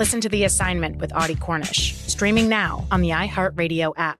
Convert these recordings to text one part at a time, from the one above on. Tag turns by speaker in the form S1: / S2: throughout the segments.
S1: Listen to The Assignment with Audie Cornish, streaming now on the iHeartRadio app.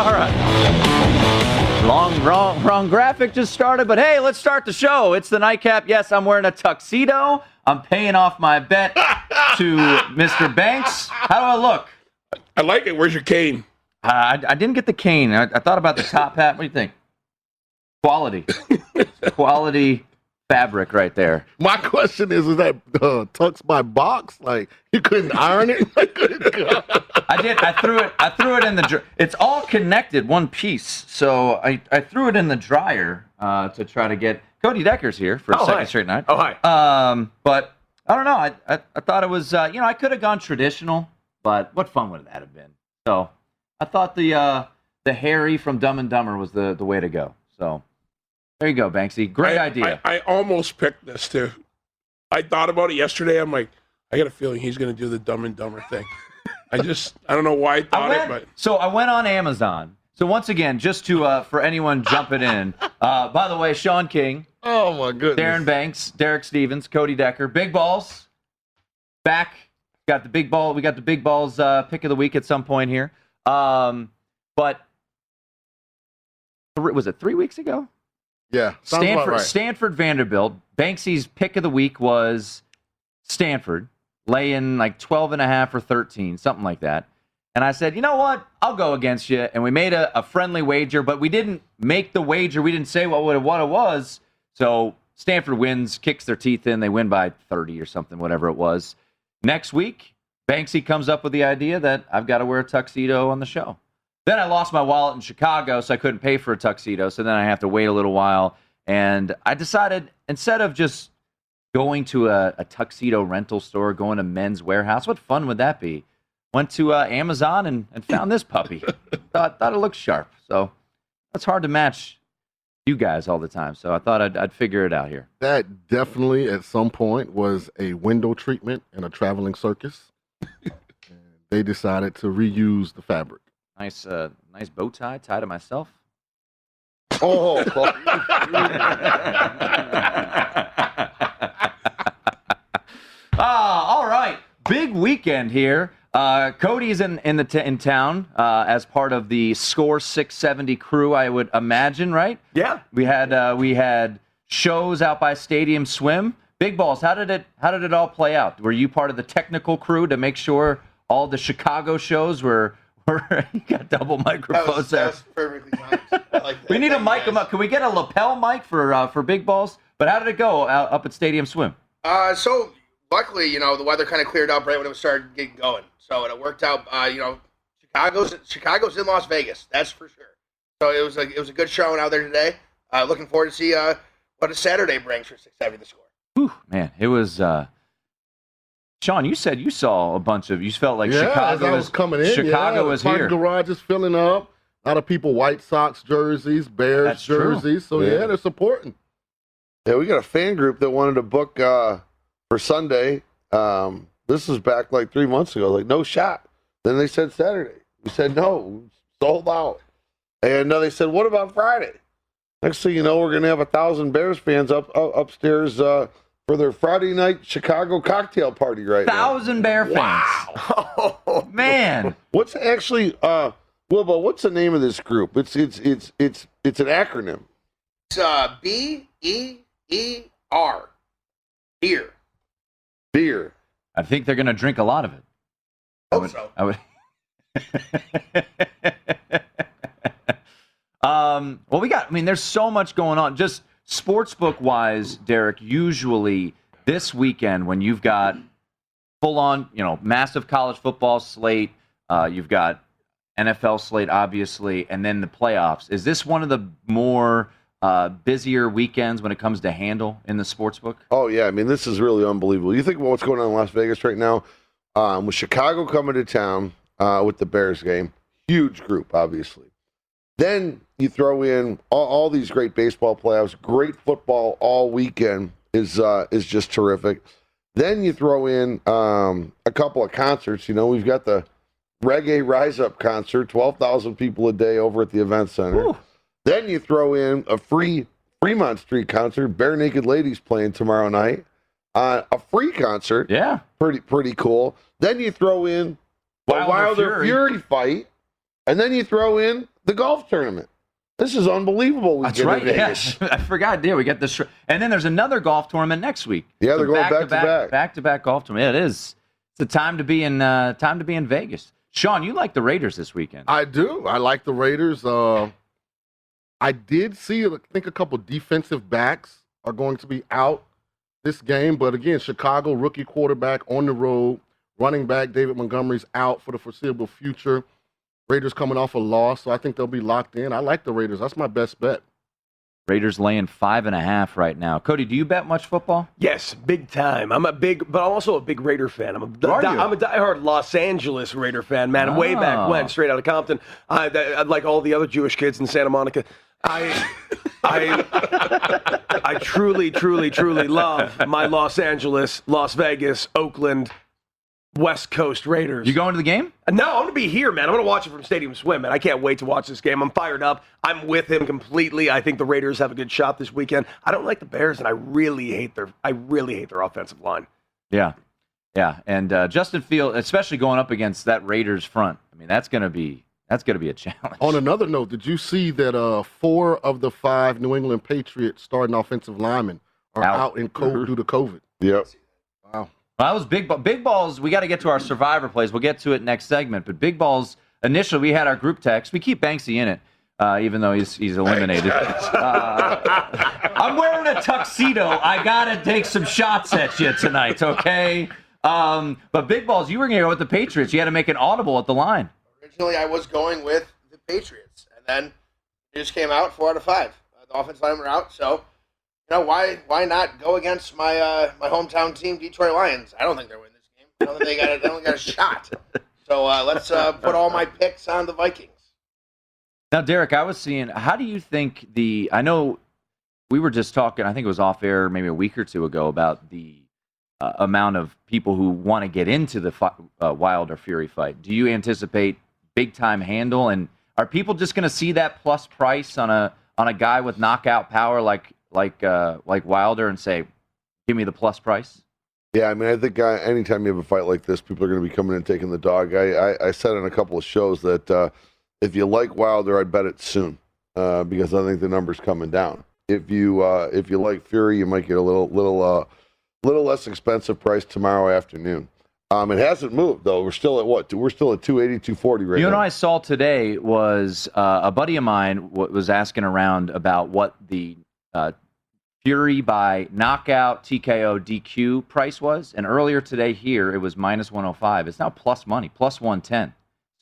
S2: all right. Long, wrong, wrong graphic just started, but hey, let's start the show. It's the nightcap. Yes, I'm wearing a tuxedo. I'm paying off my bet to Mr. Banks. How do I look?
S3: I like it. Where's your cane?
S2: Uh, I, I, didn't get the cane. I, I, thought about the top hat. What do you think? Quality. Quality fabric right there.
S3: My question is: Is that uh, tux by box? Like you couldn't iron it?
S2: I did. I threw it. I threw it in the. Dr- it's all connected, one piece. So I, I threw it in the dryer uh, to try to get. Cody Decker's here for a
S3: oh,
S2: second
S3: hi.
S2: straight night.
S3: Oh hi.
S2: Um, but I don't know. I I, I thought it was. Uh, you know, I could have gone traditional, but what fun would that have been? So I thought the uh, the Harry from Dumb and Dumber was the the way to go. So there you go, Banksy. Great
S3: I,
S2: idea.
S3: I, I, almost picked this too. I thought about it yesterday. I'm like, I got a feeling he's going to do the Dumb and Dumber thing. I just, I don't know why I thought
S2: I went,
S3: it, but
S2: so I went on Amazon. So once again, just to uh, for anyone jumping in, uh, by the way, Sean King,
S3: oh my goodness,
S2: Darren Banks, Derek Stevens, Cody Decker, Big Balls, back. Got the big ball. We got the big balls uh, pick of the week at some point here. Um, but was it three weeks ago?
S3: Yeah,
S2: Stanford,
S3: right.
S2: Stanford, Vanderbilt. Banksy's pick of the week was Stanford, laying like 12 and a half or 13, something like that. And I said, you know what? I'll go against you. And we made a, a friendly wager, but we didn't make the wager. We didn't say what, what it was. So Stanford wins, kicks their teeth in. They win by 30 or something, whatever it was. Next week, Banksy comes up with the idea that I've got to wear a tuxedo on the show. Then I lost my wallet in Chicago, so I couldn't pay for a tuxedo. So then I have to wait a little while. And I decided instead of just going to a, a tuxedo rental store, going to Men's Warehouse, what fun would that be? Went to uh, Amazon and, and found this puppy. thought, thought it looked sharp. So it's hard to match you guys all the time. So I thought I'd, I'd figure it out here.
S3: That definitely at some point was a window treatment in a traveling circus. they decided to reuse the fabric.
S2: Nice, uh, nice bow tie tied to myself.
S3: Oh.
S2: ah, all right. Big weekend here. Uh, Cody's in in the t- in town uh, as part of the Score 670 crew. I would imagine, right?
S4: Yeah.
S2: We had uh, we had shows out by Stadium Swim. Big balls. How did it How did it all play out? Were you part of the technical crew to make sure all the Chicago shows were you got double microphones
S4: that
S2: there?
S4: that was perfectly. I like that.
S2: We need
S4: Thank
S2: mic
S4: you, guys.
S2: up. Can we get a lapel mic for uh, for big balls? But how did it go out, up at Stadium Swim?
S4: Uh, so luckily, you know, the weather kind of cleared up right when it started getting going. So it worked out. Uh, you know, Chicago's Chicago's in Las Vegas. That's for sure. So it was a it was a good showing out there today. Uh, looking forward to see uh, what a Saturday brings for six seventy the score.
S2: Whew, man, it was. Uh, Sean, you said you saw a bunch of. You felt like
S3: yeah,
S2: Chicago
S3: as I was coming in.
S2: Chicago
S3: yeah,
S2: was
S3: the
S2: here.
S3: garage is filling up. A lot of people White Sox jerseys, Bears
S2: That's true.
S3: jerseys. So yeah.
S5: Yeah.
S3: they're supporting.
S5: Yeah, we got a fan group that wanted to book uh, for Sunday. Um, this was back like three months ago. Like, no shot. Then they said Saturday. We said no, sold out. And uh, they said, what about Friday? Next thing you know, we're going to have a thousand Bears fans up, up upstairs uh, for their Friday night Chicago cocktail party right now.
S2: Thousand Bear fans. Wow. Oh, man,
S5: What's actually, uh, Wilbo? What's the name of this group? It's it's it's it's it's an acronym.
S4: It's uh, B E E R. Beer.
S5: Beer.
S2: I think they're going to drink a lot of it. I would,
S4: so.
S2: I would. um, well, we got. I mean, there's so much going on. Just sportsbook wise, Derek. Usually this weekend when you've got full on, you know, massive college football slate. Uh, you've got NFL slate, obviously, and then the playoffs. Is this one of the more uh, busier weekends when it comes to handle in the sportsbook?
S5: Oh yeah, I mean this is really unbelievable. You think about what's going on in Las Vegas right now, um, with Chicago coming to town uh, with the Bears game, huge group, obviously. Then you throw in all, all these great baseball playoffs, great football all weekend is uh, is just terrific. Then you throw in um, a couple of concerts. You know, we've got the Reggae Rise Up concert, twelve thousand people a day over at the event center. Then you throw in a free Fremont Street concert, Barenaked Ladies playing tomorrow night. Uh, a free concert.
S2: Yeah.
S5: Pretty pretty cool. Then you throw in
S2: Wilder
S5: Wilder,
S2: Fury.
S5: Fury. fight. And then you throw in the golf tournament. This is unbelievable. We
S2: That's
S5: get in
S2: right.
S5: Vegas.
S2: Yes, I forgot. Yeah, we get this, and then there's another golf tournament next week.
S5: Yeah, they're going back to
S2: back,
S5: back.
S2: back to back golf tournament. Yeah, it is. It's the time to be in. Uh, time to be in Vegas. Sean, you like the Raiders this weekend?
S3: I do. I like the Raiders. Uh, I did see, I think, a couple defensive backs are going to be out this game. But again, Chicago rookie quarterback on the road, running back David Montgomery's out for the foreseeable future. Raiders coming off a loss, so I think they'll be locked in. I like the Raiders. That's my best bet.
S2: Raiders laying five and a half right now. Cody, do you bet much football?
S6: Yes, big time. I'm a big, but I'm also a big Raider fan. I'm a,
S2: Are
S6: di- I'm a diehard Los Angeles Raider fan, man. I'm way back
S2: Oh.
S6: when, straight out of Compton. I, I, like all the other Jewish kids in Santa Monica. I, I, I truly, truly, truly love my Los Angeles, Las Vegas, Oakland, West Coast Raiders.
S2: You going to the game?
S6: No, I'm gonna be here, man. I'm gonna watch it from Stadium Swim, man. I can't wait to watch this game. I'm fired up. I'm with him completely. I think the Raiders have a good shot this weekend. I don't like the Bears, and I really hate their. I really hate their offensive line.
S2: Yeah, yeah. And uh, Justin Field, especially going up against that Raiders front. I mean, that's gonna be that's gonna be a challenge.
S3: On another note, did you see that uh, four of the five New England Patriots starting offensive linemen are
S2: Out.
S3: out, in co- due to COVID?
S5: Yep.
S3: Wow.
S2: Well, that was big. Ball. Big balls. We got to get to our survivor plays. We'll get to it next segment. But big balls. Initially, we had our group text. We keep Banksy in it, uh, even though he's he's eliminated. Uh, I'm wearing a tuxedo. I gotta take some shots at you tonight, okay? Um, but big balls. You were gonna go with the Patriots. You had to make an audible at the line.
S4: Originally, I was going with the Patriots, and then it just came out four out of five. Uh, the offensive line were out, so you know why why not go against my uh, my hometown team, Detroit Lions? I don't think they're winning this game. I don't think they got a, they don't got a shot. So uh, let's uh, put all my picks on the Vikings.
S2: Now, Derek, I was seeing. How do you think the? I know we were just talking. I think it was off air maybe a week or two ago about the uh, amount of people who want to get into the fi- uh, Wilder Fury fight. Do you anticipate big time handle? And are people just going to see that plus price on a on a guy with knockout power like like uh, like Wilder and say, "Give me the plus price"?
S5: Yeah, I mean, I think uh, anytime you have a fight like this, people are going to be coming and taking the dog. I, I, I said in a couple of shows that uh, if you like Wilder, I'd bet it soon uh, because I think the number's coming down. If you uh, if you like Fury, you might get a little little uh, little less expensive price tomorrow afternoon. Um, it hasn't moved though. We're still at what? We're still at 280, 240 right
S2: you know
S5: now.
S2: what I saw today was uh, a buddy of mine was asking around about what the uh, Fury by knockout, TKO, DQ price was. And earlier today here, it was minus 105. It's now plus money, plus 110.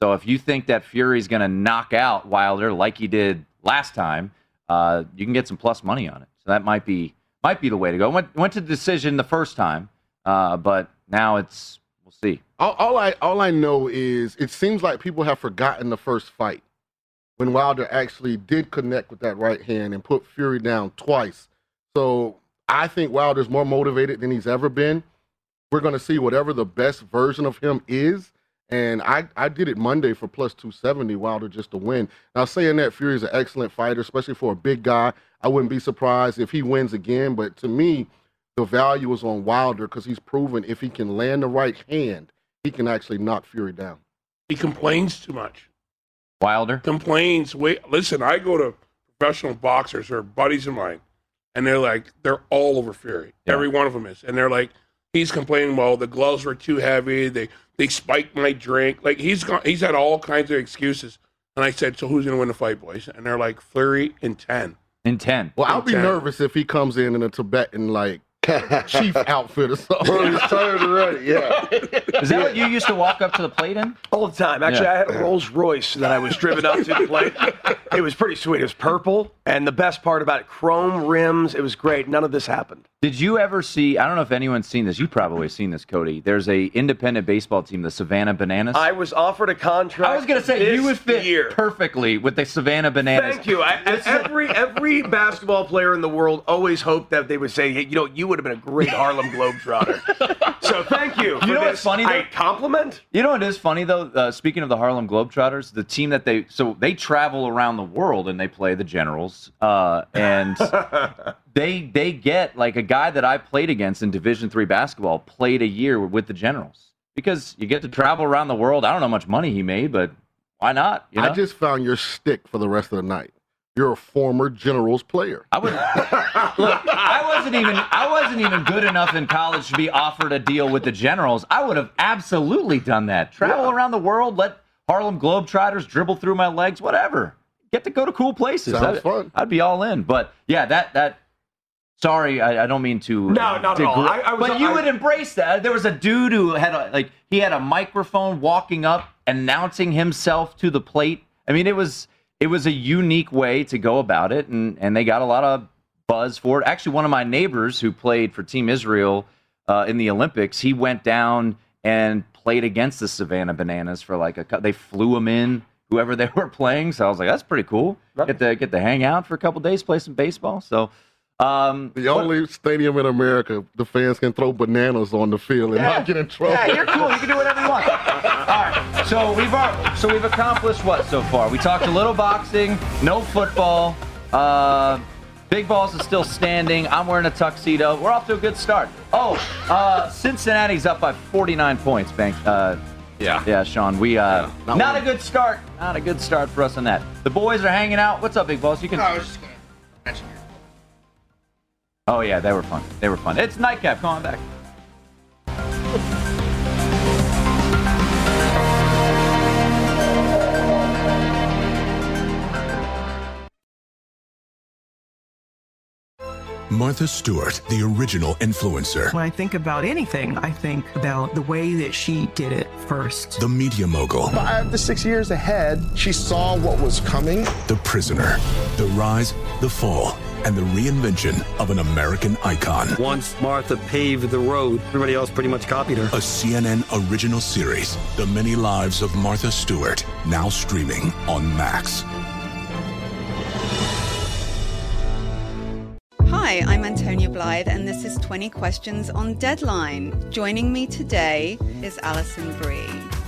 S2: So if you think that Fury's going to knock out Wilder like he did last time, uh, you can get some plus money on it. So that might be might be the way to go. Went went to the decision the first time, uh, but now it's we'll see.
S3: All, all I all I know is it seems like people have forgotten the first fight when Wilder actually did connect with that right hand and put Fury down twice. So I think Wilder's more motivated than he's ever been. We're going to see whatever the best version of him is. And I, I did it Monday for plus 270, Wilder just to win. Now, saying that, Fury's an excellent fighter, especially for a big guy. I wouldn't be surprised if he wins again. But to me, the value is on Wilder because he's proven if he can land the right hand, he can actually knock Fury down.
S7: He complains too much.
S2: Wilder
S7: complains. Wait, listen. I go to professional boxers or buddies of mine, and they're like, they're all over Fury.
S2: Yeah.
S7: Every one of them is, and they're like, he's complaining. Well, the gloves were too heavy. They they spiked my drink. Like he's gone. He's had all kinds of excuses. And I said, so who's going to win the fight, boys? And they're like, Fury in ten.
S2: In ten.
S3: Well, I'll be
S7: Okay.
S3: nervous if he comes in in a Tibetan like chief outfit or something.
S5: Bro, he's tired already. Yeah.
S2: Is that what you used to walk up to the plate in?
S6: All the time. Actually,
S2: Yeah.
S6: I had a Rolls Royce that I was driven up to the plate. It was pretty sweet. It was purple, and the best part about it, chrome rims. It was great. None of this happened.
S2: Did you ever see? I don't know if anyone's seen this. You've probably seen this, Cody. There's a independent baseball team, the Savannah Bananas.
S6: I was offered a contract.
S2: I was gonna say you
S6: this
S2: would fit
S6: year.
S2: perfectly with the Savannah Bananas.
S6: Thank you. I, I- every every basketball player in the world always hoped that they would say, hey, you know, you would have been a great Harlem Globetrotter. so thank you. For
S2: You know what's funny, though?
S6: I compliment.
S2: You know what is funny though? Uh, speaking of the Harlem Globetrotters, the team that they so they travel around the world and they play the Generals, uh, and they they get like a guy that I played against in Division three basketball played a year with the Generals because you get to travel around the world. I don't know how much money he made, but why not? You know?
S3: I just found your stick for the rest of the night. You're a former Generals player.
S2: I would look. I wasn't even. I wasn't even good enough in college to be offered a deal with the Generals. I would have absolutely done that. Travel around the world, let Harlem Globetrotters dribble through my legs, whatever. Get to go to cool places.
S3: Sounds
S2: I'd,
S3: fun.
S2: I'd be all in. But yeah, that that. Sorry, I, I don't mean to.
S6: Uh, no, not at all. I- I was-
S2: but you
S6: I-
S2: would embrace that. There was a dude who had a like he had a microphone walking up, announcing himself to the plate. I mean, it was it was a unique way to go about it, and and they got a lot of buzz for it. Actually, one of my neighbors who played for Team Israel uh, in the Olympics, he went down and played against the Savannah Bananas for like a. They flew him in, whoever they were playing. So I was like, that's pretty cool. Get to get to hang out for a couple days, play some baseball. So. Um,
S3: The only stadium in America the fans can throw bananas on the field and
S2: Yeah.
S3: not get in trouble.
S2: Yeah, you're cool. You can do whatever you want. All right. So we've ar- so we've accomplished what so far? We talked a little boxing, no football. Uh, Big Balls is still standing. I'm wearing a tuxedo. We're off to a good start. Oh, uh, Cincinnati's up by 49 points. Bank. Uh,
S8: yeah.
S2: Yeah, Sean. We uh,
S3: not
S2: not, a good start. Not a good start for us on that. The boys are hanging out. What's up, Big Balls? You can.
S4: No, I was just gonna mention your
S2: Oh yeah, they were fun. They were fun. It's nightcap. Come on back.
S9: Martha Stewart, the original influencer.
S10: When I think about anything, I think about the way that she did it first.
S9: The media mogul.
S11: Five to six years ahead, she saw what was coming.
S9: The prisoner. The rise, the fall, and the reinvention of an American icon.
S12: Once Martha paved the road, everybody else pretty much copied her.
S9: A CNN original series, The Many Lives of Martha Stewart, now streaming on Max.
S13: Hi, I'm Antonia Blythe, and this is 20 Questions on Deadline. Joining me today is Alison Brie.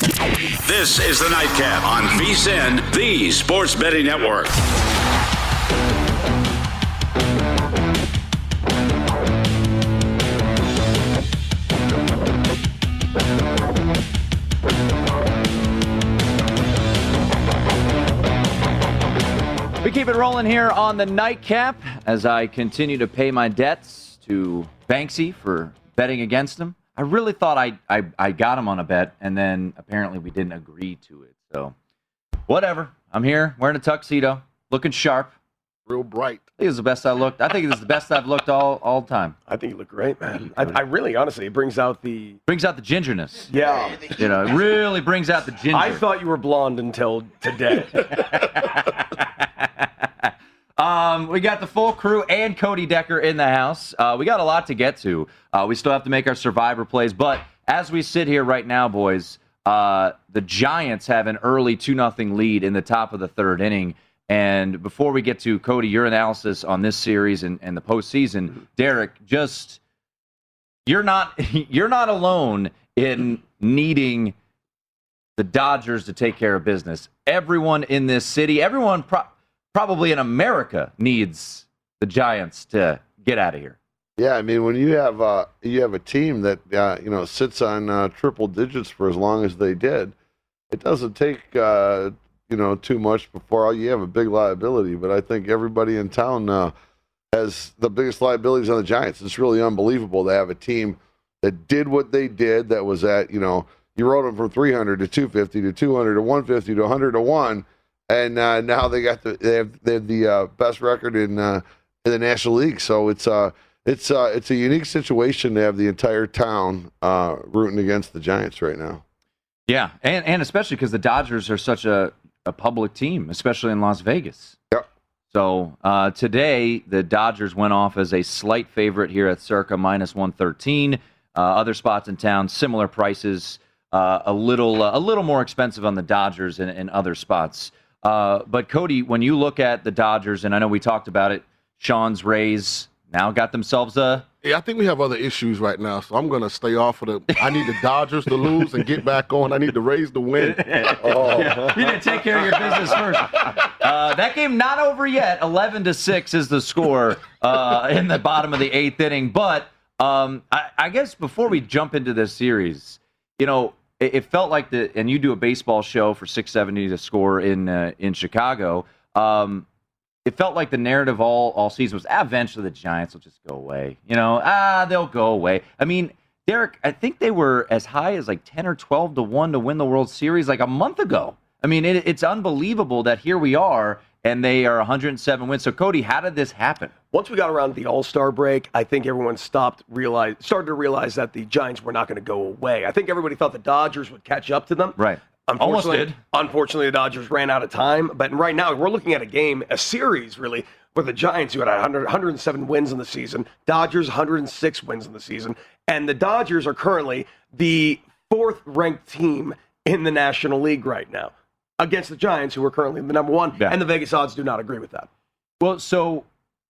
S14: This is the Nightcap on VSIN, the Sports Betting Network.
S2: We keep it rolling here on the nightcap as I continue to pay my debts to Banksy for betting against him. I really thought I, I, I got him on a bet, and then apparently we didn't agree to it. So, whatever. I'm here wearing a tuxedo, looking sharp.
S3: Real bright.
S2: I think it's the best I looked. I think it's the best I've looked all all time.
S6: I think you look great, man. I, I really, honestly, it brings out the
S2: brings out the gingerness.
S6: Yeah,
S2: You know, it really brings out the ginger.
S6: I thought you were blonde until today.
S2: Um, we got the full crew and Cody Decker in the house. Uh, we got a lot to get to. Uh, we still have to make our survivor plays, but as we sit here right now, boys, uh, the Giants have an early two nothing lead in the top of the third inning. And before we get to Cody, your analysis on this series and, and the postseason, Derek, just you're not you're not alone in needing the Dodgers to take care of business. Everyone in this city, everyone. Pro- probably in America needs the Giants to get out of here.
S5: Yeah, I mean, when you have uh, you have a team that uh, you know sits on uh, triple digits for as long as they did, it doesn't take uh, you know too much before you have a big liability. But I think everybody in town uh, has the biggest liabilities on the Giants. It's really unbelievable to have a team that did what they did. That was at you know you wrote them from 300 to 250 to 200 to 150 to 100 to one and uh, now they got the they have they have the uh, best record in uh, in the National League. So it's uh it's uh it's a unique situation to have the entire town uh, rooting against the Giants right now.
S2: Yeah, and and especially because the Dodgers are such a, a public team, especially in Las Vegas.
S5: Yep.
S2: So uh, today the Dodgers went off as a slight favorite here at circa minus one thirteen. Uh, other spots in town, similar prices, uh, a little uh, a little more expensive on the Dodgers and, and other spots. Uh, but Cody, when you look at the Dodgers, and I know we talked about it, Sean's Rays now got themselves a.
S3: Yeah, I think we have other issues right now, so I'm going to stay off of the. I need the Dodgers to lose and get back on. I need the Rays to win.
S2: Oh. you need to take care of your business first. Uh, that game not over yet. Eleven to six is the score uh, in the bottom of the eighth inning. But um, I, I guess before we jump into this series, you know, it, it felt like the and you do a baseball show for 670 to score in uh, in Chicago. Um, it felt like the narrative all all season was ah, eventually the Giants will just go away. You know, ah, they'll go away. I mean, Derek, I think they were as high as like 10 or 12 to 1 to win the World Series like a month ago. I mean, it, it's unbelievable that here we are and they are 107 wins. So, Cody, how did this happen?
S6: Once we got around the All Star break, I think everyone stopped realize started to realize that the Giants were not going to go away. I think everybody thought the Dodgers would catch up to them.
S2: Right.
S6: Unfortunately,
S2: Almost did.
S6: Unfortunately, the Dodgers ran out of time. But right now, we're looking at a game, a series, really, with the Giants who had 100, 107 wins in the season, Dodgers 106 wins in the season, and the Dodgers are currently the fourth ranked team in the National League right now. Against the Giants, who are currently the number one, and the Vegas odds do not agree with that.
S2: Well, so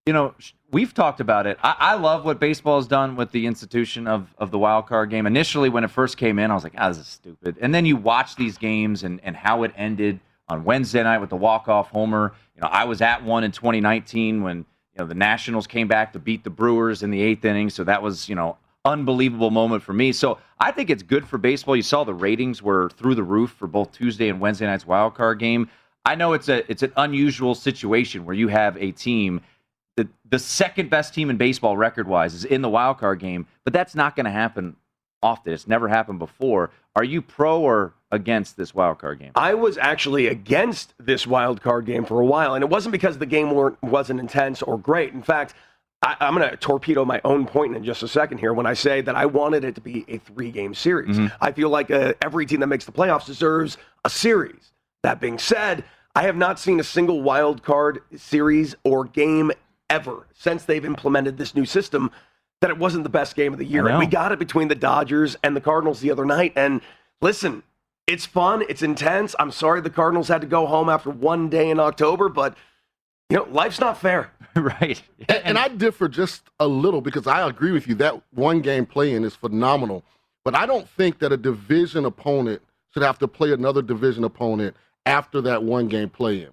S2: you know, we've talked about it. I, I love what baseball has done with the institution of of the wild card game. Initially, when it first came in, I was like, "Ah, this is stupid." And then you watch these games and and how it ended on Wednesday night with the walk off homer. You know, I was at one in 2019 when you know the Nationals came back to beat the Brewers in the eighth inning. So that was you know unbelievable moment for me. So I think it's good for baseball. You saw the ratings were through the roof for both Tuesday and Wednesday night's wild card game. I know it's a it's an unusual situation where you have a team the the second best team in baseball record wise is in the wild card game, but that's not going to happen often. It's never happened before. Are you pro or against this wild card game?
S6: I was actually against this wild card game for a while, and it wasn't because the game weren't, wasn't intense or great. In fact, I, I'm going to torpedo my own point in just a second here when I say that I wanted it to be a three game series. I feel like uh, every team that makes the playoffs deserves a series. That being said, I have not seen a single wild card series or game ever since they've implemented this new system that it wasn't the best game of the year. And we got it between the Dodgers and the Cardinals the other night. And listen, it's fun, it's intense. I'm sorry the Cardinals had to go home after one day in October, but you know, life's not fair.
S2: right.
S3: And, and I differ just a little because I agree with you. That one game play in is phenomenal. But I don't think that a division opponent should have to play another division opponent after that one game play in.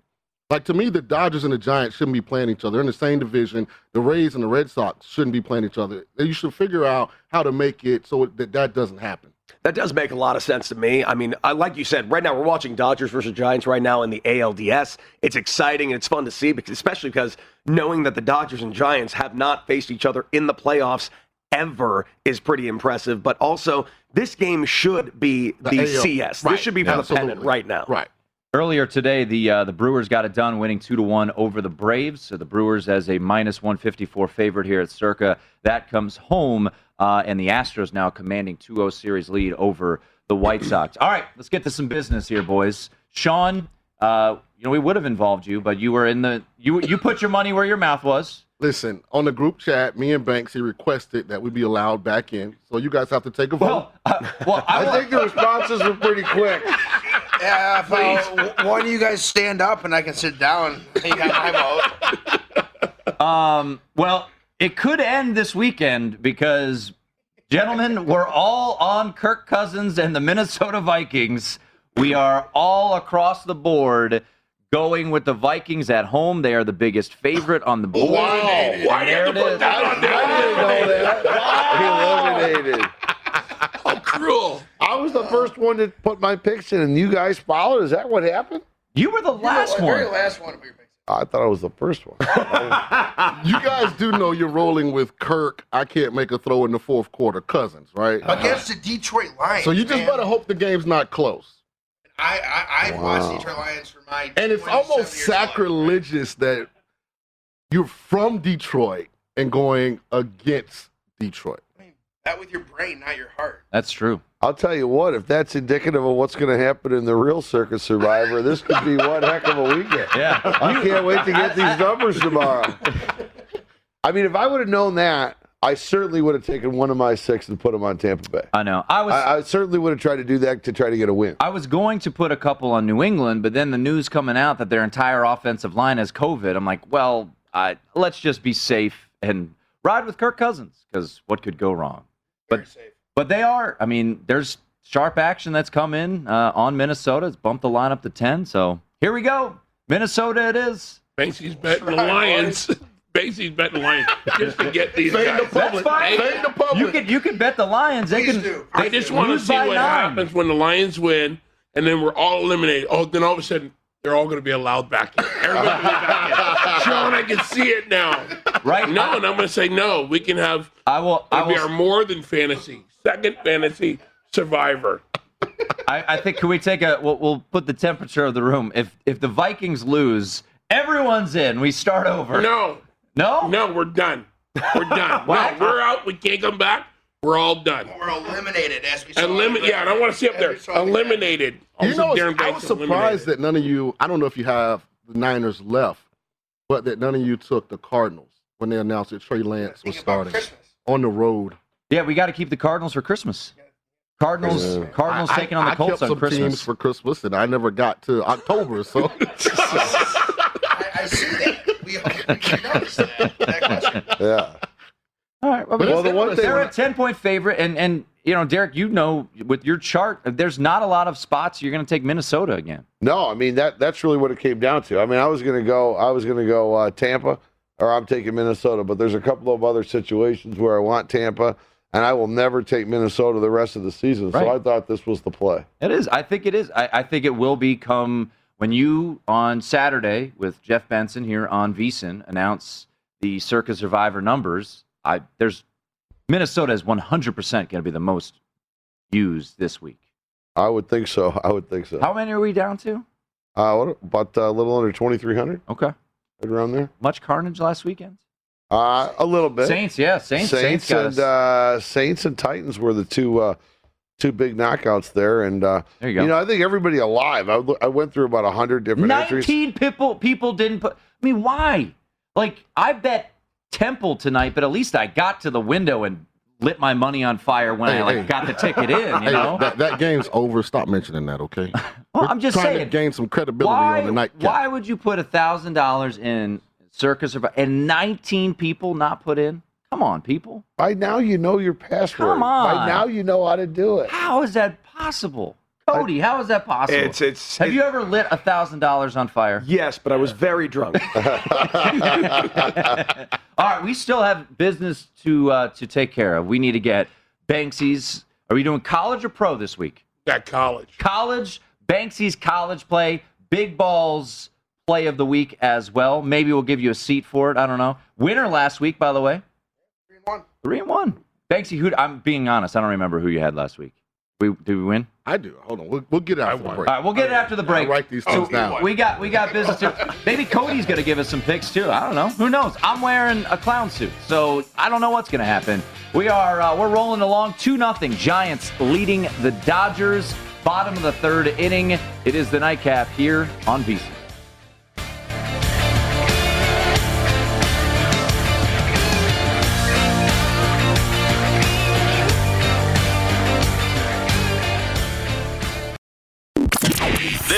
S3: Like to me, the Dodgers and the Giants shouldn't be playing each other. In the same division. The Rays and the Red Sox shouldn't be playing each other. You should figure out how to make it so that that doesn't happen.
S6: That does make a lot of sense to me. I mean, I, like you said, right now we're watching Dodgers versus Giants right now in the ALDS. It's exciting and it's fun to see, because, especially because knowing that the Dodgers and Giants have not faced each other in the playoffs ever is pretty impressive. But also, this game should be the,
S2: AL.
S6: CS.
S2: Right.
S6: This should be for the pennant right now.
S3: Right.
S2: Earlier today, the uh, the Brewers got it done, winning two to one over the Braves. So the Brewers as a minus one fifty four favorite here at Circa. That comes home, uh, and the Astros now commanding 2-0 series lead over the White Sox. All right, let's get to some business here, boys. Sean, uh, you know we would have involved you, but you were in the you you put your money where your mouth was.
S3: Listen, on the group chat, me and Banksy requested that we be allowed back in. So you guys have to take a vote.
S2: well,
S5: I, think the responses were pretty quick.
S4: Yeah, if uh, w- one of you guys stand up and I can sit down, you got my vote.
S2: Um, well, it could end this weekend because, gentlemen, we're all on Kirk Cousins and the Minnesota Vikings. We are all across the board going with the Vikings at home. They are the biggest favorite on the board.
S5: Wow.
S2: Why do you have to put that
S5: I didn't know. Eliminated.
S7: How cruel.
S5: I was the first one to put my picks in, and you guys followed. Is that what happened?
S2: You were the last
S4: the very last one of your picks.
S5: I thought I was the first one.
S3: you guys do know you're rolling with Kirk. I can't make a throw in the fourth quarter. Cousins, right?
S4: Against the Detroit Lions.
S3: So you just
S4: man.
S3: better hope the game's not close.
S4: I I, I
S3: Wow.
S4: watched Detroit Lions for my
S3: And it's almost
S4: years of life.
S3: sacrilegious that you're from Detroit and going against Detroit.
S4: That with your brain, not your heart.
S2: That's true.
S5: I'll tell you what, if that's indicative of what's going to happen in the real Circa Survivor, this could be one heck of a weekend.
S2: Yeah.
S5: I can't wait to get these numbers tomorrow. I mean, if I would have known that, I certainly would have taken one of my six and put them on Tampa Bay.
S2: I know. I was.
S5: I, I certainly would have tried to do that to try to get a win.
S2: I was going to put a couple on New England, but then the news coming out that their entire offensive line has COVID. I'm like, well, I, let's just be safe and ride with Kirk Cousins because what could go wrong? But but they are. I mean, there's sharp action that's come in uh, on Minnesota. It's bumped the line up to ten. So here we go, Minnesota. It is.
S7: Banksy's betting the Lions. Banksy's betting the Lions just to get these
S3: Fade
S7: guys.
S3: the public.
S2: That's fine.
S3: Fade the public.
S2: You can you can bet the Lions. They
S4: Please
S2: can.
S4: do.
S7: I just want to see what
S2: nine.
S7: happens when the Lions win, and then we're all eliminated. Oh, then all of a sudden they're all going to be allowed back in. Everybody's be back in. Sean, I can see it now.
S2: Right.
S7: No, and I'm going to say no. We can have.
S2: I will. I
S7: It'll be
S2: will.
S7: our more than fantasy second fantasy survivor.
S2: I, I think can we take a we'll, we'll put the temperature of the room. If if the Vikings lose, everyone's in. We start over.
S7: No,
S2: No?
S7: no, we're done. We're done.
S2: Wow.
S7: No, we're out. We can't come back. We're all done.
S4: We're eliminated as we saw.
S7: Eliminated. Yeah, and I want to see up there.
S4: Every song we had.
S7: Eliminated.
S3: You know,
S7: Darren
S3: I
S7: Banks
S3: was surprised that none of you, I don't know if you have the Niners left, but that none of you took the Cardinals when they announced that Trey Lance was starting
S4: Christmas.
S3: on the road.
S2: Yeah, we got to keep the Cardinals for Christmas. Cardinals.
S3: Yeah.
S2: Cardinals
S3: I-
S2: taking on the
S3: I
S2: Colts
S3: kept
S2: on
S3: some
S2: Christmas.
S3: teams for Christmas, and I never got to October. So
S4: I see that. We, we noticed that. that question.
S5: Yeah.
S2: All right. Well, well, the one
S3: interesting.
S2: they're a ten point favorite, and and you know, Derek, you know, with your chart, there's not a lot of spots you're going to take Minnesota again.
S5: No, I mean that that's really what it came down to. I mean, I was going to go I was going to go uh, Tampa or I'm taking Minnesota, but there's a couple of other situations where I want Tampa and I will never take Minnesota the rest of the season. So I thought this was the play.
S2: It is. I think it is. I, I think it will become when you on Saturday with Jeff Benson here on VSiN announce the Circa Survivor numbers. I there's Minnesota is 100 percent going to be the most used this week.
S5: I would think so. I would think so.
S2: How many are we down to?
S5: Uh, what about uh, a little under 2300?
S2: Okay,
S5: Right around there.
S2: much carnage last weekend.
S5: Uh, a little bit.
S2: Saints, yeah, Saints, Saints,
S5: Saints and uh, Saints and Titans were the two uh, two big knockouts there, and uh,
S2: There you go.
S5: know I think everybody alive. I, I went through about hundred different entries.
S2: 19 people people didn't put I mean why? Like I bet Temple tonight, but at least I got to the window and lit my money on fire when
S3: Hey,
S2: I like
S3: hey.
S2: got the ticket in, you
S3: Hey,
S2: know?
S3: that, that game's over. Stop mentioning that, okay?
S2: Well,
S3: We're
S2: I'm just
S3: trying
S2: saying.
S3: to gain some credibility
S2: why,
S3: on the nightcap.
S2: why would you put a thousand dollars in Circa and 19 people not put in? Come on, people.
S5: By now you know your password.
S2: Come on.
S5: By now you know how to do it.
S2: How is that possible? Cody, how is that possible?
S6: It's it's.
S2: Have you ever lit a thousand dollars on fire?
S6: Yes, but I was very drunk.
S2: All right, we still have business to uh, to take care of. We need to get Banksy's. Are we doing college or pro this week?
S7: Got college.
S2: College, Banksy's college play, big balls play of the week as well. Maybe we'll give you a seat for it. I don't know. Winner last week, by the way.
S4: Three and one.
S2: Three and one. Banksy, who? I'm being honest. I don't remember who you had last week. We did we win?
S3: I do. Hold on. We'll, we'll get out the break.
S2: All right, we'll get it after the break.
S3: I'll write these things down.
S2: we got we got business. To, maybe Cody's going to give us some picks too. I don't know. Who knows? I'm wearing a clown suit, so I don't know what's going to happen. We are uh, we're rolling along two nothing. Giants leading the Dodgers. Bottom of the third inning. It is the nightcap here on VSiN.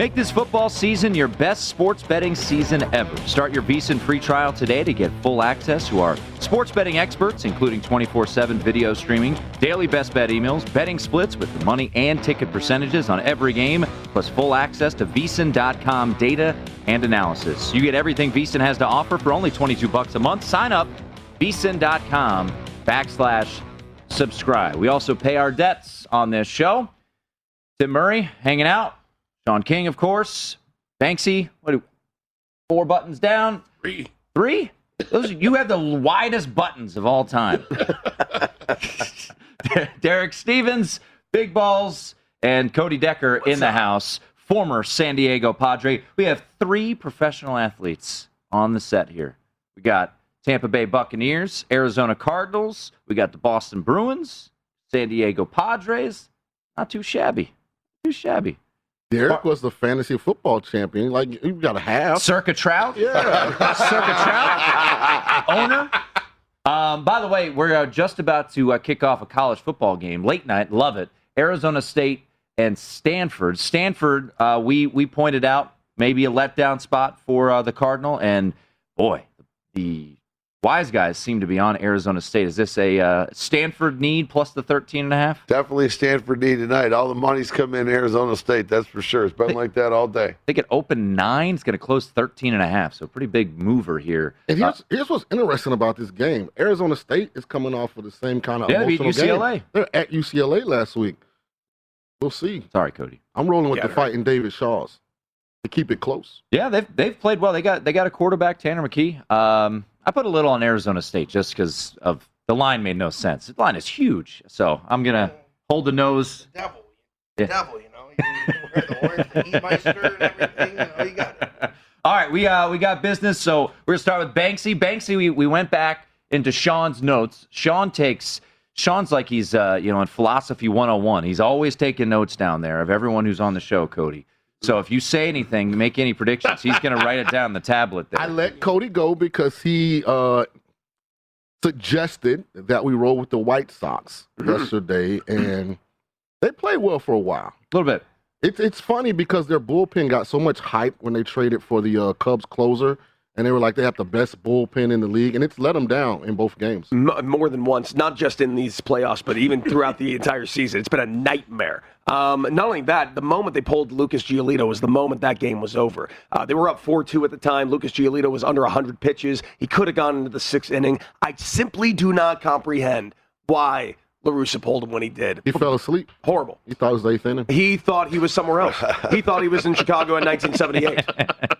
S2: Make this football season your best sports betting season ever. Start your VSiN free trial today to get full access to our sports betting experts, including 24 7 video streaming, daily best bet emails, betting splits with the money and ticket percentages on every game, plus full access to VSiN.com data and analysis. You get everything VSiN has to offer for only 22 bucks a month. Sign up, VSiN.com backslash subscribe. We also pay our debts on this show. Tim Murray hanging out. Sean King, of course. Banksy, what do four buttons down?
S7: Three.
S2: Three? Those you have the widest buttons of all time. Derek Stevens, Big Balls, and Cody Decker in the house. Former San Diego Padre. We have three professional athletes on the set here. We got Tampa Bay Buccaneers, Arizona Cardinals. We got the Boston Bruins, San Diego Padres. Not too shabby. Too shabby.
S3: Derek was the fantasy football champion. Like you got a half.
S2: Circa Trout.
S3: Yeah.
S2: Circa Trout, owner. Um, by the way, we're uh, just about to uh, kick off a college football game, late night. Love it. Arizona State and Stanford. Stanford, uh, we we pointed out maybe a letdown spot for uh, the Cardinal, and boy, the wise guys seem to be on Arizona State. Is this a uh, Stanford need plus the 13 and a half?
S5: Definitely Stanford need tonight. All the money's come in Arizona State, that's for sure. It's been like that all day.
S2: I think it opened nine. It's going to close 13 and a half. So pretty big mover here.
S3: And
S2: Uh,
S3: here's, here's what's interesting about this game. Arizona State is coming off of the same kind of
S2: Yeah, they beat
S3: emotional
S2: UCLA.
S3: game. They're at UCLA last week. We'll see.
S2: Sorry, Cody.
S3: I'm rolling with
S2: Yeah,
S3: the
S2: right.
S3: fighting David Shaws to keep it close.
S2: Yeah, they've they've played well. They got they got a quarterback, Tanner McKee. Um, I put a little on Arizona State just because of the line made no sense. The line is huge, so I'm gonna hold the nose.
S4: Devil.
S2: Yeah.
S4: Devil, you know. You wear the orange, the Heatmeister and everything. You know, you got it.
S2: All right, we uh we got business, so we're gonna start with Banksy. Banksy, we, we went back into Sean's notes. Sean takes Sean's like he's uh, you know in philosophy 101. He's always taking notes down there of everyone who's on the show, Cody. So if you say anything, make any predictions, he's going to write it down the tablet there.
S3: I let Cody go because he uh, suggested that we roll with the White Sox yesterday, and they played well for a while.
S2: A little bit.
S3: It's it's funny because their bullpen got so much hype when they traded for the uh, Cubs closer, and they were like they have the best bullpen in the league, and it's let them down in both games.
S6: M- more than once, not just in these playoffs, but even throughout the entire season. It's been a nightmare. Um, not only that, the moment they pulled Lucas Giolito was the moment that game was over. Uh, they were up 4 2 at the time. Lucas Giolito was under 100 pitches. He could have gone into the sixth inning. I simply do not comprehend why La Russa pulled him when he did.
S3: He fell asleep.
S6: Horrible.
S3: He thought it was the eighth inning.
S6: He thought he was somewhere else. he thought he was in Chicago in 1978.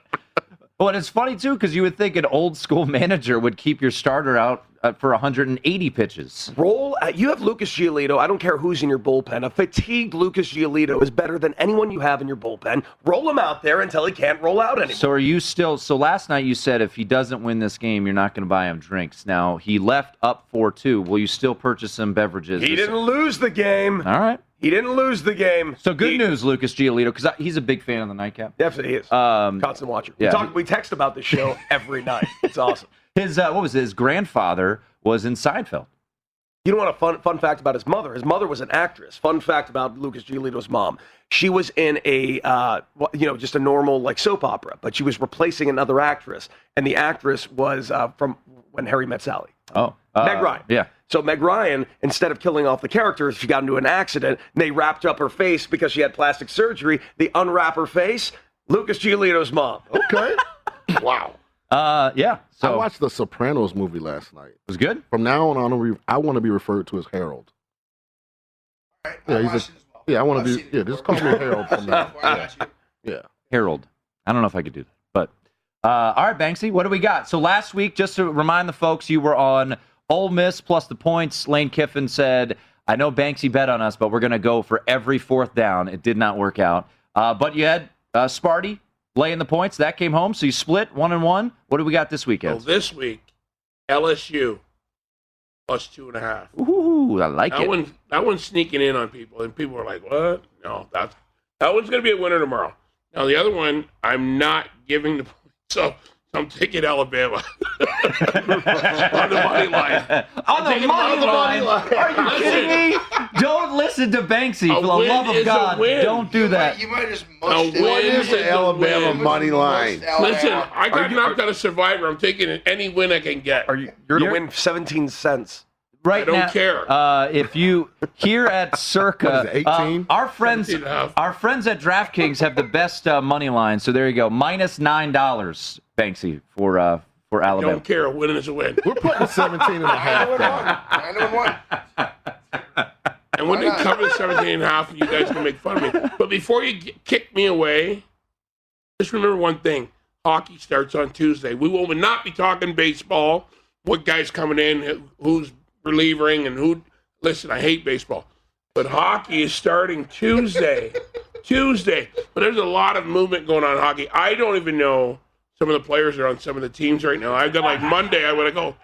S2: Well, and it's funny too because you would think an old school manager would keep your starter out uh, for 180 pitches.
S6: Roll. Uh, you have Lucas Giolito. I don't care who's in your bullpen. A fatigued Lucas Giolito is better than anyone you have in your bullpen. Roll him out there until he can't roll out anymore.
S2: So are you still? So last night you said if he doesn't win this game, you're not going to buy him drinks. Now he left up four two. Will you still purchase some beverages?
S6: He didn't lose the game.
S2: All right.
S6: He didn't lose the game.
S2: So good news, Lucas Giolito, because he's a big fan of the nightcap.
S6: Definitely is.
S2: Um,
S6: Constant watcher.
S2: yeah.
S6: We talk. We text about this show every night. It's awesome.
S2: His uh, what was it? his grandfather was in Seinfeld.
S6: You don't want A fun fun fact about his mother. His mother was an actress. Fun fact about Lucas Giolito's mom. She was in a uh, you know just a normal like soap opera, but she was replacing another actress, and the actress was uh, from When Harry Met Sally.
S2: Oh,
S6: Meg Ryan.
S2: Yeah.
S6: So Meg Ryan, instead of killing off the character, she got into an accident. And they wrapped up her face because she had plastic surgery. They unwrap her face. Lucas Giolito's mom.
S3: Okay. wow.
S2: Uh, yeah.
S3: I watched the Sopranos movie last night. It
S2: was good.
S3: From now on, I want to be, I want to be referred to as Harold. Yeah, he's a, yeah. I want to be. Yeah, just call me Harold from now. Yeah. yeah.
S2: Harold. I don't know if I could do that, but uh, all right, Banksy, what do we got? So last week, just to remind the folks, you were on Ole Miss plus the points. Lane Kiffin said, "I know Banksy bet on us, but we're going to go for every fourth down." It did not work out, uh, but you had uh, Sparty laying the points. That came home, so you split one and one. What do we got this weekend?
S7: this week, LSU plus two and a half.
S2: Ooh, I like
S7: that
S2: it.
S7: one. That one's sneaking in on people, and people are like, "What? No, that's that one's going to be a winner tomorrow." Now the other one, I'm not giving the points, so I'm taking Alabama on the money line.
S2: on the money
S7: on the money
S2: line?
S7: line.
S2: Are you kidding me? Don't listen to Banksy.
S7: A
S2: For the
S7: win
S2: love
S7: is
S2: of
S7: a
S2: God,
S7: win.
S2: don't do that.
S4: You might just
S7: A
S4: mushed it.
S7: win
S5: is the Alabama
S7: win.
S5: money line?
S7: Listen, I got
S6: Are you-
S7: knocked out of Survivor. I'm taking any win I can get.
S6: Are you? You're going to win 17 cents.
S2: Right
S7: I don't
S2: now,
S7: care.
S2: Uh, if you here at Circa,
S3: What is it,
S2: uh,
S3: 18?
S2: our friends,
S7: 17 and a half.
S2: our friends at DraftKings have the best uh, money line. So there you go, minus nine dollars, Banksy for uh, for
S7: I
S2: Alabama.
S7: don't care. A win is a win.
S3: We're putting 17 and a half down.
S4: Nine and one.
S7: And when they
S4: Why
S7: cover the 17 and a half, you guys can make fun of me. But before you g- kick me away, just remember one thing. Hockey starts on Tuesday. We will not be talking baseball, what guy's coming in, who's relieving, and who. Listen, I hate baseball. But hockey is starting Tuesday. Tuesday. But there's a lot of movement going on in hockey. I don't even know some of the players are on some of the teams right now. I've got like Monday, I would have go,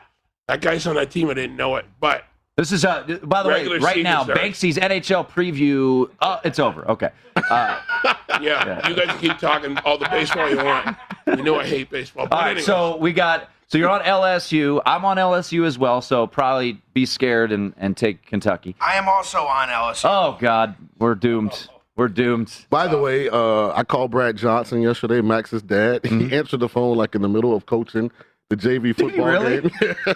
S7: that guy's on that team. I didn't know it. But
S2: This is uh, by the way, right now,
S7: starts.
S2: Banksy's NHL preview. Oh, it's over. Okay. Uh,
S7: Yeah, you guys keep talking all the baseball you want. You know I hate baseball. But
S2: all right,
S7: anyways,
S2: so we got. So you're on LSU. I'm on LSU as well. So probably be scared and, and take Kentucky.
S4: I am also on LSU.
S2: Oh God, we're doomed. We're doomed.
S3: By the way, uh, I called Brad Johnson yesterday, Max's dad. He answered the phone like in the middle of coaching the JV
S2: Mm-hmm. Did he
S3: football
S2: really?
S3: game.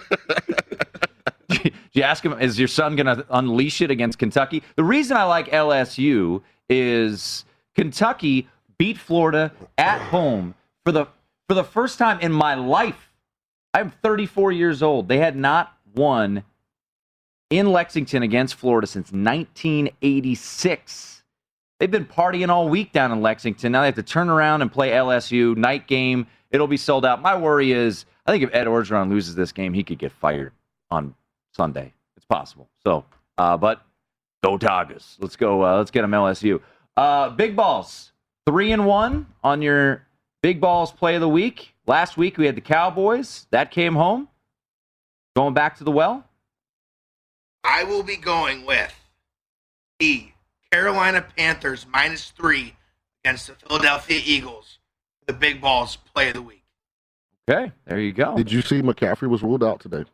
S2: Did you ask him, is your son going to unleash it against Kentucky? The reason I like LSU is Kentucky beat Florida at home for the for the first time in my life. I'm 34 years old. They had not won in Lexington against Florida since 1986. They've been partying all week down in Lexington. Now they have to turn around and play LSU night game. It'll be sold out. My worry is, I think if Ed Orgeron loses this game, he could get fired on Sunday. It's possible. So, uh, but go Tigers. Let's go. Uh, let's get them LSU. Uh, big balls, three and one on your big balls play of the week. Last week we had the Cowboys. That came home. Going back to the well.
S4: I will be going with the Carolina Panthers minus three against the Philadelphia Eagles. The big balls play of the week.
S2: Okay, there you go.
S3: Did you see McCaffrey was ruled out today?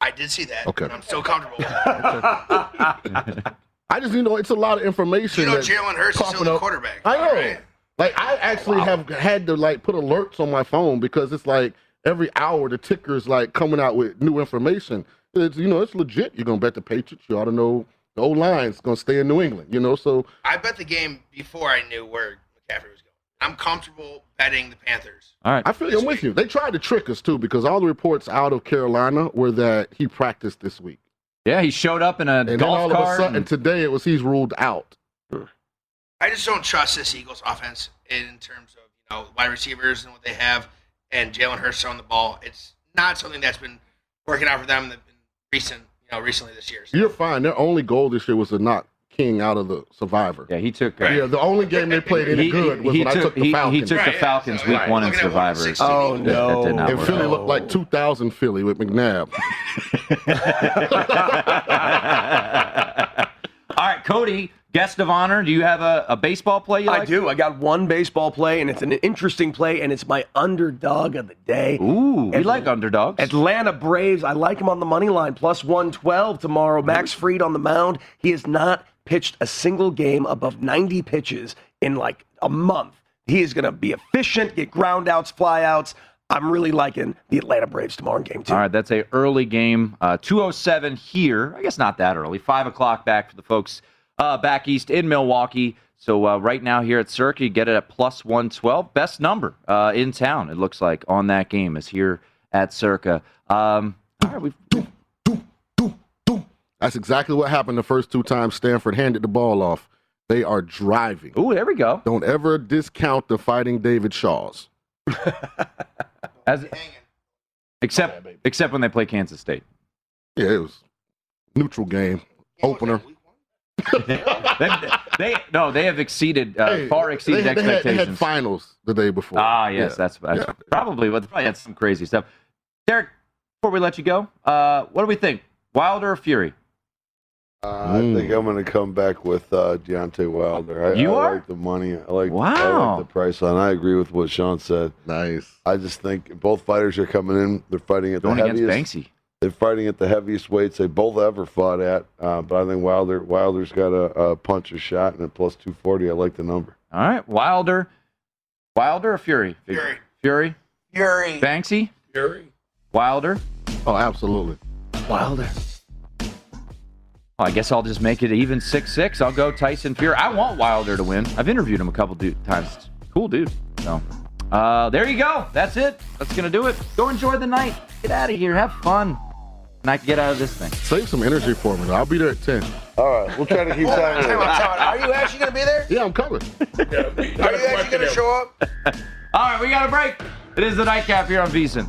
S4: I did see that.
S3: Okay.
S4: I'm still comfortable with it.
S3: I just you know it's a lot of information.
S4: You know
S3: that's
S4: Jalen Hurts is still
S3: popping
S4: the
S3: up.
S4: quarterback.
S3: I know.
S4: Right.
S3: Like I actually have had to like put alerts on my phone because it's like every hour the ticker's like coming out with new information. It's you know it's legit. You're gonna bet the Patriots. You ought to know the old line's gonna stay in New England. You know so
S4: I bet the game before I knew where McCaffrey was going. I'm comfortable betting the Panthers.
S2: All right.
S3: I feel you. I'm with you. They tried to trick us too because all the reports out of Carolina were that he practiced this week.
S2: Yeah, he showed up in a
S3: And then
S2: golf
S3: all of a
S2: cart.
S3: sudden
S2: and-
S3: today it was he's ruled out.
S4: I just don't trust this Eagles offense in terms of you know wide receivers and what they have, and Jalen Hurts on the ball. It's not something that's been working out for them in recent you know recently this year.
S3: You're fine. Their only goal this year was to knock King out of the Survivor.
S2: Yeah, he took.
S3: Yeah, the only game they played any
S2: He-
S3: good was
S2: he
S3: when I
S2: took-
S3: took the
S2: he- he
S3: Falcons.
S2: took the Right, Falcons so, week yeah, one in looking Survivor. 116
S3: Oh
S2: That- that did not
S3: And Philly
S2: out.
S3: looked like 2000 Philly with McNabb.
S2: Cody, guest of honor. Do you have a, a baseball play you
S6: I
S2: like?
S6: do. I got one baseball play, and it's an interesting play, and it's my underdog of the day.
S2: Ooh, we like underdogs.
S6: Atlanta Braves. I like him on the money line, plus 112 tomorrow. Max Fried on the mound. He has not pitched a single game above 90 pitches in like a month. He is going to be efficient, get ground outs, fly outs. I'm really liking the Atlanta Braves tomorrow in game two.
S2: All right, that's a early game. Uh, 207 here. I guess not that early. 5 o'clock back for the folks uh, back east in Milwaukee. So uh, right now here at Circa, you get it at plus 112. Best number uh, in town, it looks like, on that game is here at Circa. Um, all right, we've
S3: That's exactly what happened the first two times Stanford handed the ball off. They are driving.
S2: Ooh, there we go.
S3: Don't ever discount the fighting David Shaws.
S2: As, except except when they play Kansas State.
S3: Yeah, it was neutral game opener.
S2: They, they no, they have exceeded uh,
S3: Hey,
S2: far exceeded
S3: they, had- they had-
S2: expectations.
S3: They had, finals the day before.
S2: Ah, yes,
S3: Yeah.
S2: that's, that's
S3: Yeah.
S2: probably what they probably had some crazy stuff. Derek, before we let you go, uh, what do we think? Wilder or Fury?
S5: Uh, I think I'm going to come back with uh, Deontay Wilder. I,
S2: You
S5: I
S2: are?
S5: like the money. I like, I
S2: Wow.
S5: like the price on. I agree with what Sean said.
S3: Nice.
S5: I just think both fighters are coming in. They're fighting at
S2: Going
S5: the
S2: against
S5: heaviest.
S2: Banksy.
S5: They're fighting at the heaviest weights they both ever fought at. Uh, but I think Wilder Wilder's got a, a puncher's shot, and at plus 240, I like the number.
S2: All right, Wilder, Wilder or Fury?
S4: Fury.
S2: Fury.
S4: Fury.
S2: Banksy.
S7: Fury.
S2: Wilder.
S3: Oh, absolutely.
S6: Wilder.
S2: Well, I guess I'll just make it even six six. I'll go Tyson Fury. I want Wilder to win. I've interviewed him a couple du- times. Cool dude. So, uh, there you go. That's it. That's gonna do it. Go enjoy the night. Get out of here. Have fun. And I can get out of this thing.
S3: Save some energy for me. I'll be there at 10.
S5: All right, we'll try to keep
S4: Time
S5: time.
S4: out, time. Are you actually going to be there?
S3: Yeah, I'm coming.
S4: Are you actually going to show up?
S2: All right, we got a break. It is the nightcap here on VSiN.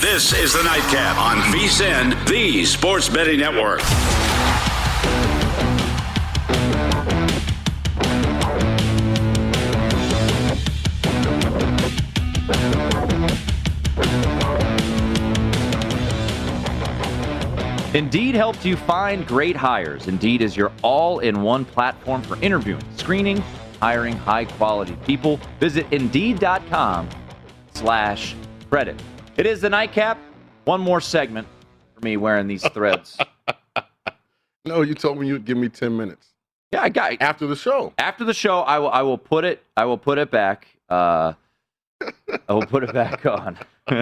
S14: This is the Nightcap on VSiN, the Sports Betting Network.
S2: Indeed helps you find great hires. Indeed is your all in one platform for interviewing, screening, hiring high quality people. Visit Indeed.com slash credit. It is the nightcap. One more segment for me wearing these threads.
S3: No, you told me you'd give me 10 minutes.
S2: Yeah, I got
S3: After the show.
S2: after the show. I will. I will put it. I will put it back. Uh, I will put it back on.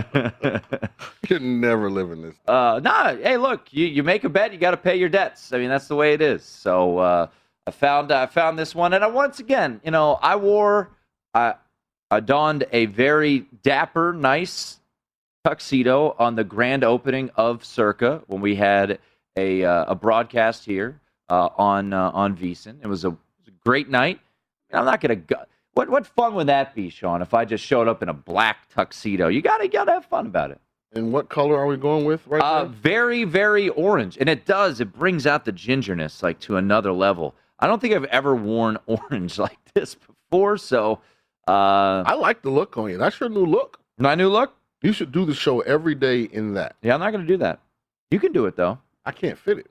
S3: You're never living this.
S2: Uh, nah. Hey, look. You you make a bet. You got to pay your debts. I mean, that's the way it is. So uh, I found I found this one, and I once again, you know, I wore I I donned a very dapper, nice tuxedo on the grand opening of Circa when we had a uh, a broadcast here uh, on uh, on VSiN. It was a, it was a great night. I'm not gonna go. What what fun would that be, Sean? If I just showed up in a black tuxedo, you gotta you gotta have fun about it.
S3: And what color are we going with right
S2: Uh,
S3: now?
S2: very very orange, and it does. It brings out the gingerness like to another level. I don't think I've ever worn orange like this before. So uh,
S3: I like the look on you. That's your new look.
S2: My new look.
S3: You should do the show every day in that.
S2: Yeah, I'm not gonna do that. You can do it though.
S3: I can't fit it.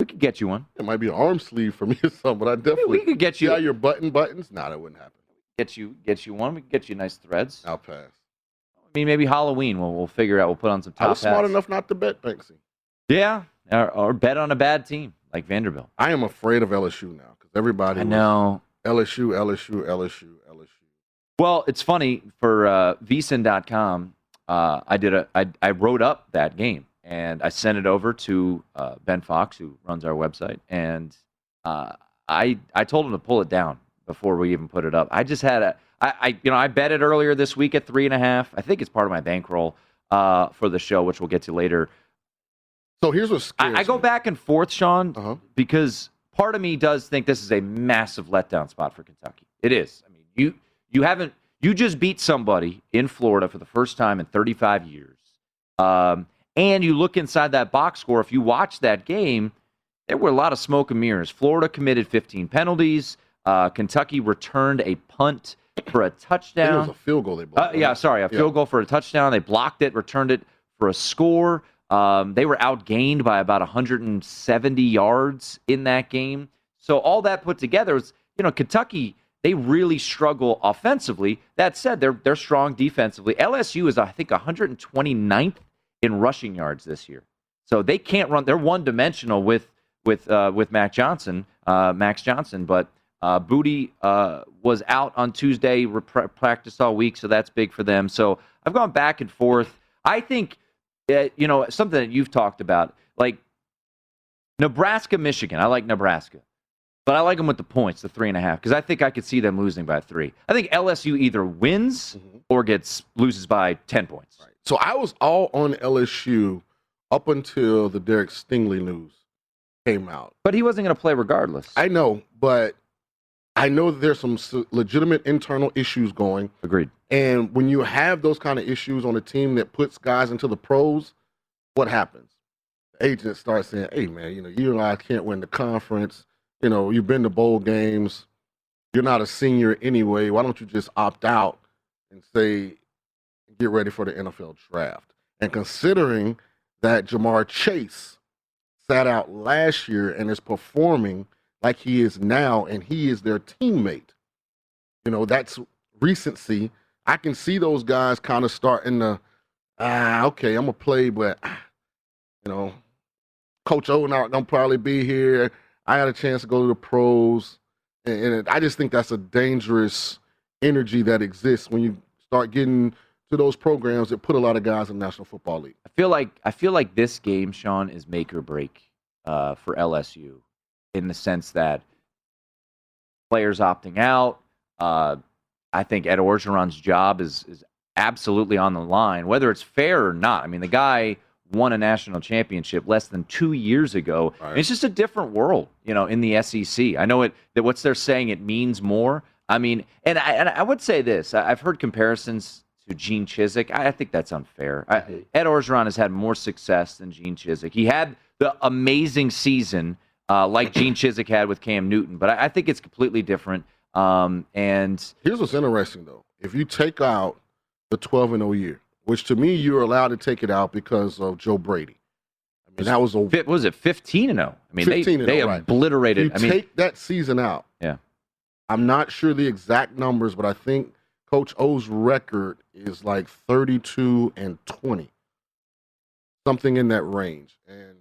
S2: We could get you one.
S3: It might be an arm sleeve for me or something, but I definitely
S2: we could get you-
S3: how your button buttons? Nah, that wouldn't happen.
S2: Get you get you one. We can get you nice threads.
S3: I'll pass.
S2: I mean, maybe Halloween. We'll we'll figure out. We'll put on some top
S3: I was smart
S2: hats.
S3: enough not to bet, Banksy.
S2: Yeah, or, or bet on a bad team like Vanderbilt.
S3: I am afraid of LSU now because everybody
S2: I know.
S3: LSU, LSU, LSU, LSU.
S2: Well, it's funny for uh, vsin.com. Uh, I did a I, I wrote up that game and I sent it over to uh, Ben Fox, who runs our website, and uh, I I told him to pull it down before we even put it up. I just had a I, I you know I bet it earlier this week at three and a half. I think it's part of my bankroll uh, for the show, which we'll get to later.
S3: So here's what
S2: I, I go back and forth, Sean,
S3: Uh-huh.
S2: because part of me does think this is a massive letdown spot for Kentucky. It is. I mean, you you haven't you just beat somebody in Florida for the first time in 35 years, um, and you look inside that box score. If you watch that game, there were a lot of smoke and mirrors. Florida committed 15 penalties. Uh, Kentucky returned a punt for a touchdown.
S3: was a field goal they
S2: Uh,
S3: blocked.
S2: yeah, sorry, a
S3: Yeah.
S2: field goal for a touchdown. They blocked it, returned it for a score. Um, they were outgained by about 170 yards in that game. So all that put together was, you know, Kentucky. They really struggle offensively. That said, they're they're strong defensively. LSU is, I think, 129th in rushing yards this year. So they can't run. They're one dimensional with with uh, with Mac Johnson, uh, Max Johnson. But uh, Boutte uh, was out on Tuesday, rep- practiced all week, so that's big for them. So I've gone back and forth. I think, uh, you know, something that you've talked about, like Nebraska, Michigan. I like Nebraska, but I like them with the points, the three and a half, because I think I could see them losing by three. I think LSU either wins mm-hmm. or gets loses by ten points.
S3: So I was all on LSU up until the Derek Stingley news. came out.
S2: But he wasn't going to play regardless.
S3: I know, but I know that there's some legitimate internal issues going.
S2: Agreed.
S3: And when you have those kind of issues on a team that puts guys into the pros, what happens? The agents start saying, "Hey, man, you know, you and I can't win the conference. You know, you've been to bowl games. You're not a senior anyway. Why don't you just opt out and say, get ready for the NFL draft?" And considering that Ja'Marr Chase sat out last year and is performing like he is now, and he is their teammate. You know, that's recency. I can see those guys kind of starting to, ah, okay, I'm gonna play, but ah, you know, Coach O not gonna probably be here. I had a chance to go to the pros, and, and I just think that's a dangerous energy that exists when you start getting to those programs that put a lot of guys in the National Football League.
S2: I feel like I feel like this game, Sean, is make or break uh, for LSU, in the sense that players opting out. Uh, I think Ed Orgeron's job is is absolutely on the line, whether it's fair or not. I mean, the guy won a national championship less than two years ago. It's just a different world, you know, in the SEC. I know it that what's they're saying it means more. I mean, and I, and I would say this: I've heard comparisons to Gene Chizik. I, I think that's unfair. I, Ed Orgeron has had more success than Gene Chizik. He had the amazing season uh, like Gene Chizik had with Cam Newton, but I, I think it's completely different. Um, and
S3: Here's what's interesting though. If you take out the 12 and 0 year, which to me you're allowed to take it out because of Joe Brady. I mean, that was a
S2: what was it 15 and 0? I mean, they they
S3: 0, right.
S2: obliterated.
S3: You
S2: I mean,
S3: take that season out.
S2: Yeah.
S3: I'm not sure the exact numbers, but I think Coach O's record is like 32 and 20, something in that range, and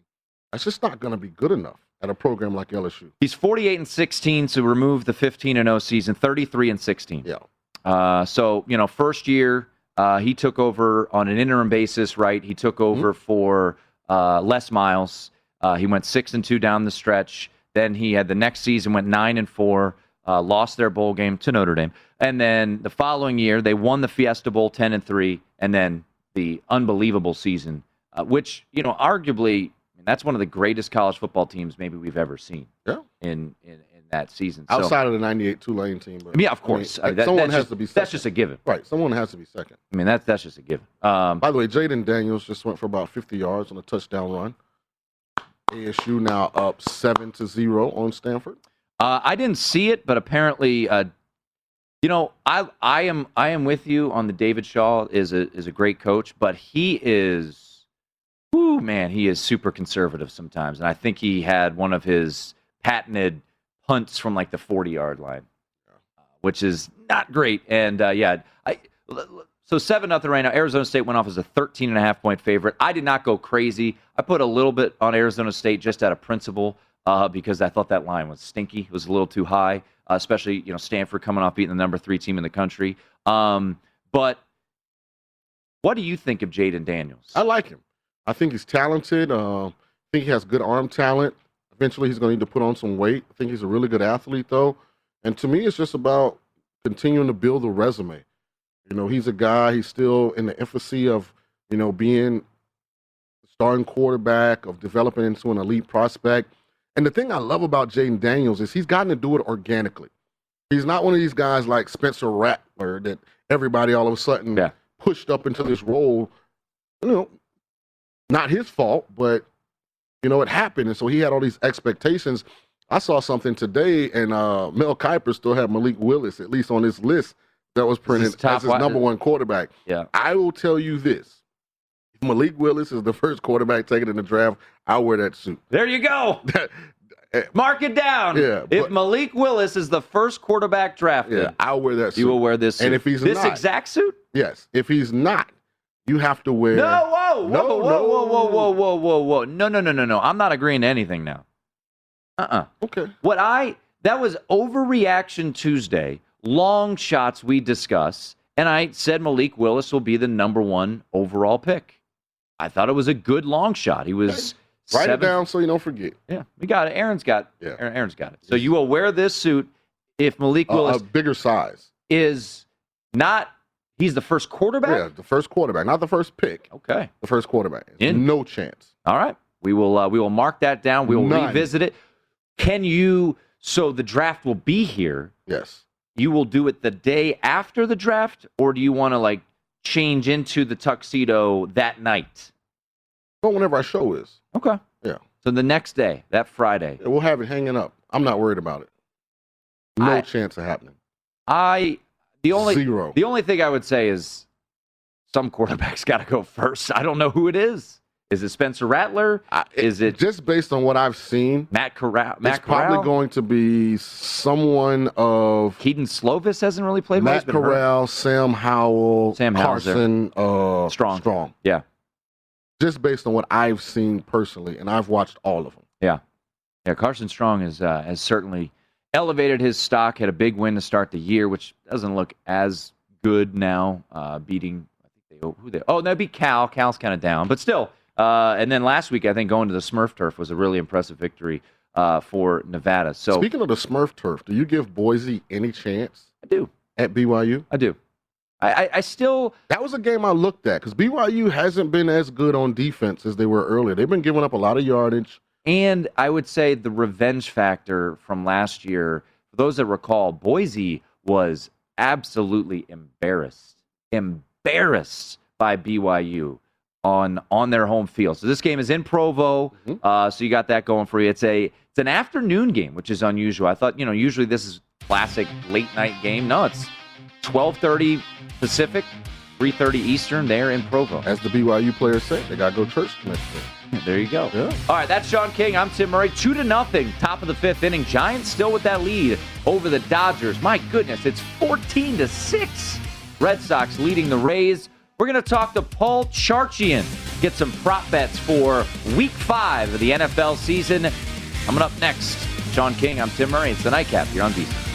S3: that's just not going to be good enough at a program like LSU.
S2: He's 48 and 16 to remove the 15 and 0 season, 33 and 16.
S3: Yeah.
S2: Uh, so you know, first year uh, he took over on an interim basis, right? He took over for uh, Les Miles. Uh, he went six and two down the stretch. Then he had the next season went nine and four. Uh, lost their bowl game to Notre Dame, and then the following year they won the Fiesta Bowl ten and three, and then the unbelievable season, uh, which you know arguably I mean, that's one of the greatest college football teams maybe we've ever seen.
S3: Yeah.
S2: In, in that season. So-
S3: Outside of the 98 Tulane team. But,
S2: yeah, of course. I mean, that-
S3: someone has
S2: just-
S3: to be second.
S2: That's just a given.
S3: Right. Someone has to be second.
S2: I mean, that's that's just a given. Um,
S3: By the way, Jayden Daniels just went for about 50 yards on a touchdown run. ASU now up seven to zero on Stanford.
S2: Uh, I didn't see it, but apparently, uh, you know, I I am I am with you on the David Shaw is a is a great coach, but he is, whoo man, he is super conservative sometimes, and I think he had one of his patented punts from like the forty yard line, uh, which is not great. And uh, yeah, I so seven nothing right now. Arizona State went off as a 13 and a half point favorite. I did not go crazy. I put a little bit on Arizona State just out of principle uh, because I thought that line was stinky. It was a little too high, uh, especially you know Stanford coming off beating the number three team in the country. Um, but what do you think of Jayden Daniels?
S3: I like him. I think he's talented. I think he has good arm talent. Eventually, he's going to need to put on some weight. I think he's a really good athlete, though. And to me, it's just about continuing to build a resume. You know, he's a guy. He's still in the infancy of you know being starting quarterback, of developing into an elite prospect. And the thing I love about Jayden Daniels is he's gotten to do it organically. He's not one of these guys like Spencer Rattler that everybody all of a sudden pushed up into this role. You know, not his fault, but you know it happened, and so he had all these expectations. I saw something today, and uh, Mel Kiper still had Malik Willis at least on his list that was printed as his number one quarterback.
S2: Yeah.
S3: I will tell you this: if Malik Willis is the first quarterback taken in the draft, I'll wear that suit.
S2: There you go. Mark it down.
S3: Yeah,
S2: if Malik Willis is the first quarterback drafted,
S3: Yeah, I'll wear that suit.
S2: you will wear this suit.
S3: And if he's
S2: this
S3: not,
S2: exact suit,
S3: yes. If he's not, you have to wear.
S2: no, whoa, whoa,
S3: No,
S2: whoa,
S3: no.
S2: whoa, whoa, whoa, whoa, whoa, whoa, no, no, no, no, no. I'm not agreeing to anything now. Uh-uh.
S3: Okay.
S2: What I that was overreaction Tuesday. Long shots we discuss, and I said Malik Willis will be the number one overall pick. I thought it was a good long shot. He was
S3: Write it down so you don't forget.
S2: Yeah, we got it. Aaron's got.
S3: Yeah.
S2: Aaron, Aaron's got it. So you will wear this suit if Malik
S3: A-
S2: Willis
S3: a bigger size.
S2: is not. He's the first quarterback.
S3: Yeah, the first quarterback, not the first pick.
S2: Okay.
S3: The first quarterback.
S2: In.
S3: No chance.
S2: All right. We will uh, we will mark that down. We will
S3: None.
S2: revisit it. Can you? So the draft will be here.
S3: Yes.
S2: You will do it the day after the draft, or do you want to like change into the tuxedo that night?
S3: But whenever our show is.
S2: Okay.
S3: Yeah.
S2: So the next day, that Friday.
S3: We'll have it hanging up. I'm not worried about it. No
S2: I-
S3: chance of happening.
S2: I the only
S3: Zero.
S2: the only thing I would say is some quarterbacks got to go first. I don't know who it is. Is it Spencer Rattler? is it
S3: just based on what I've seen?
S2: Matt Corral? Matt
S3: it's probably going to be someone of
S2: Kedon Slovis hasn't really played. well.
S3: Matt
S2: been hurt.
S3: Corral, Sam Howell,
S2: Sam
S3: Carson, uh,
S2: Strong.
S3: Strong.
S2: Yeah.
S3: Just based on what I've seen personally, and I've watched all of them.
S2: Yeah, yeah. Carson Strong has uh, has certainly elevated his stock. Had a big win to start the year, which doesn't look as good now. Uh, beating I think they who they oh no, beat Cal. Cal's kind of down, but still. Uh, and then last week, I think going to the Smurf turf was a really impressive victory uh, for Nevada. So
S3: Speaking of the Smurf turf, do you give Boise any chance?
S2: I do.
S3: At BYU?
S2: I do. I, I, I still.
S3: That was a game I looked at because BYU hasn't been as good on defense as they were earlier. They've been giving up a lot of yardage.
S2: And I would say the revenge factor from last year, for those that recall, Boise was absolutely embarrassed, embarrassed by BYU on on their home field. So this game is in Provo, uh, so you got that going for you. It's a it's an afternoon game, which is unusual. I thought you know usually this is classic late night game. No, it's twelve thirty Pacific, three thirty Eastern. There in Provo.
S3: As the BYU players say, they got to go church day.
S2: There you go. All right, that's Sean King. I'm Tim Murray. Two to nothing. Top of the fifth inning. Giants still with that lead over the Dodgers. My goodness, it's 14 to six. Red Sox leading the Rays. We're going to talk to Paul Charchian. Get some prop bets for Week Five of the NFL season. Coming up next, Sean King. I'm Tim Murray. It's the Nightcap here on VSiN.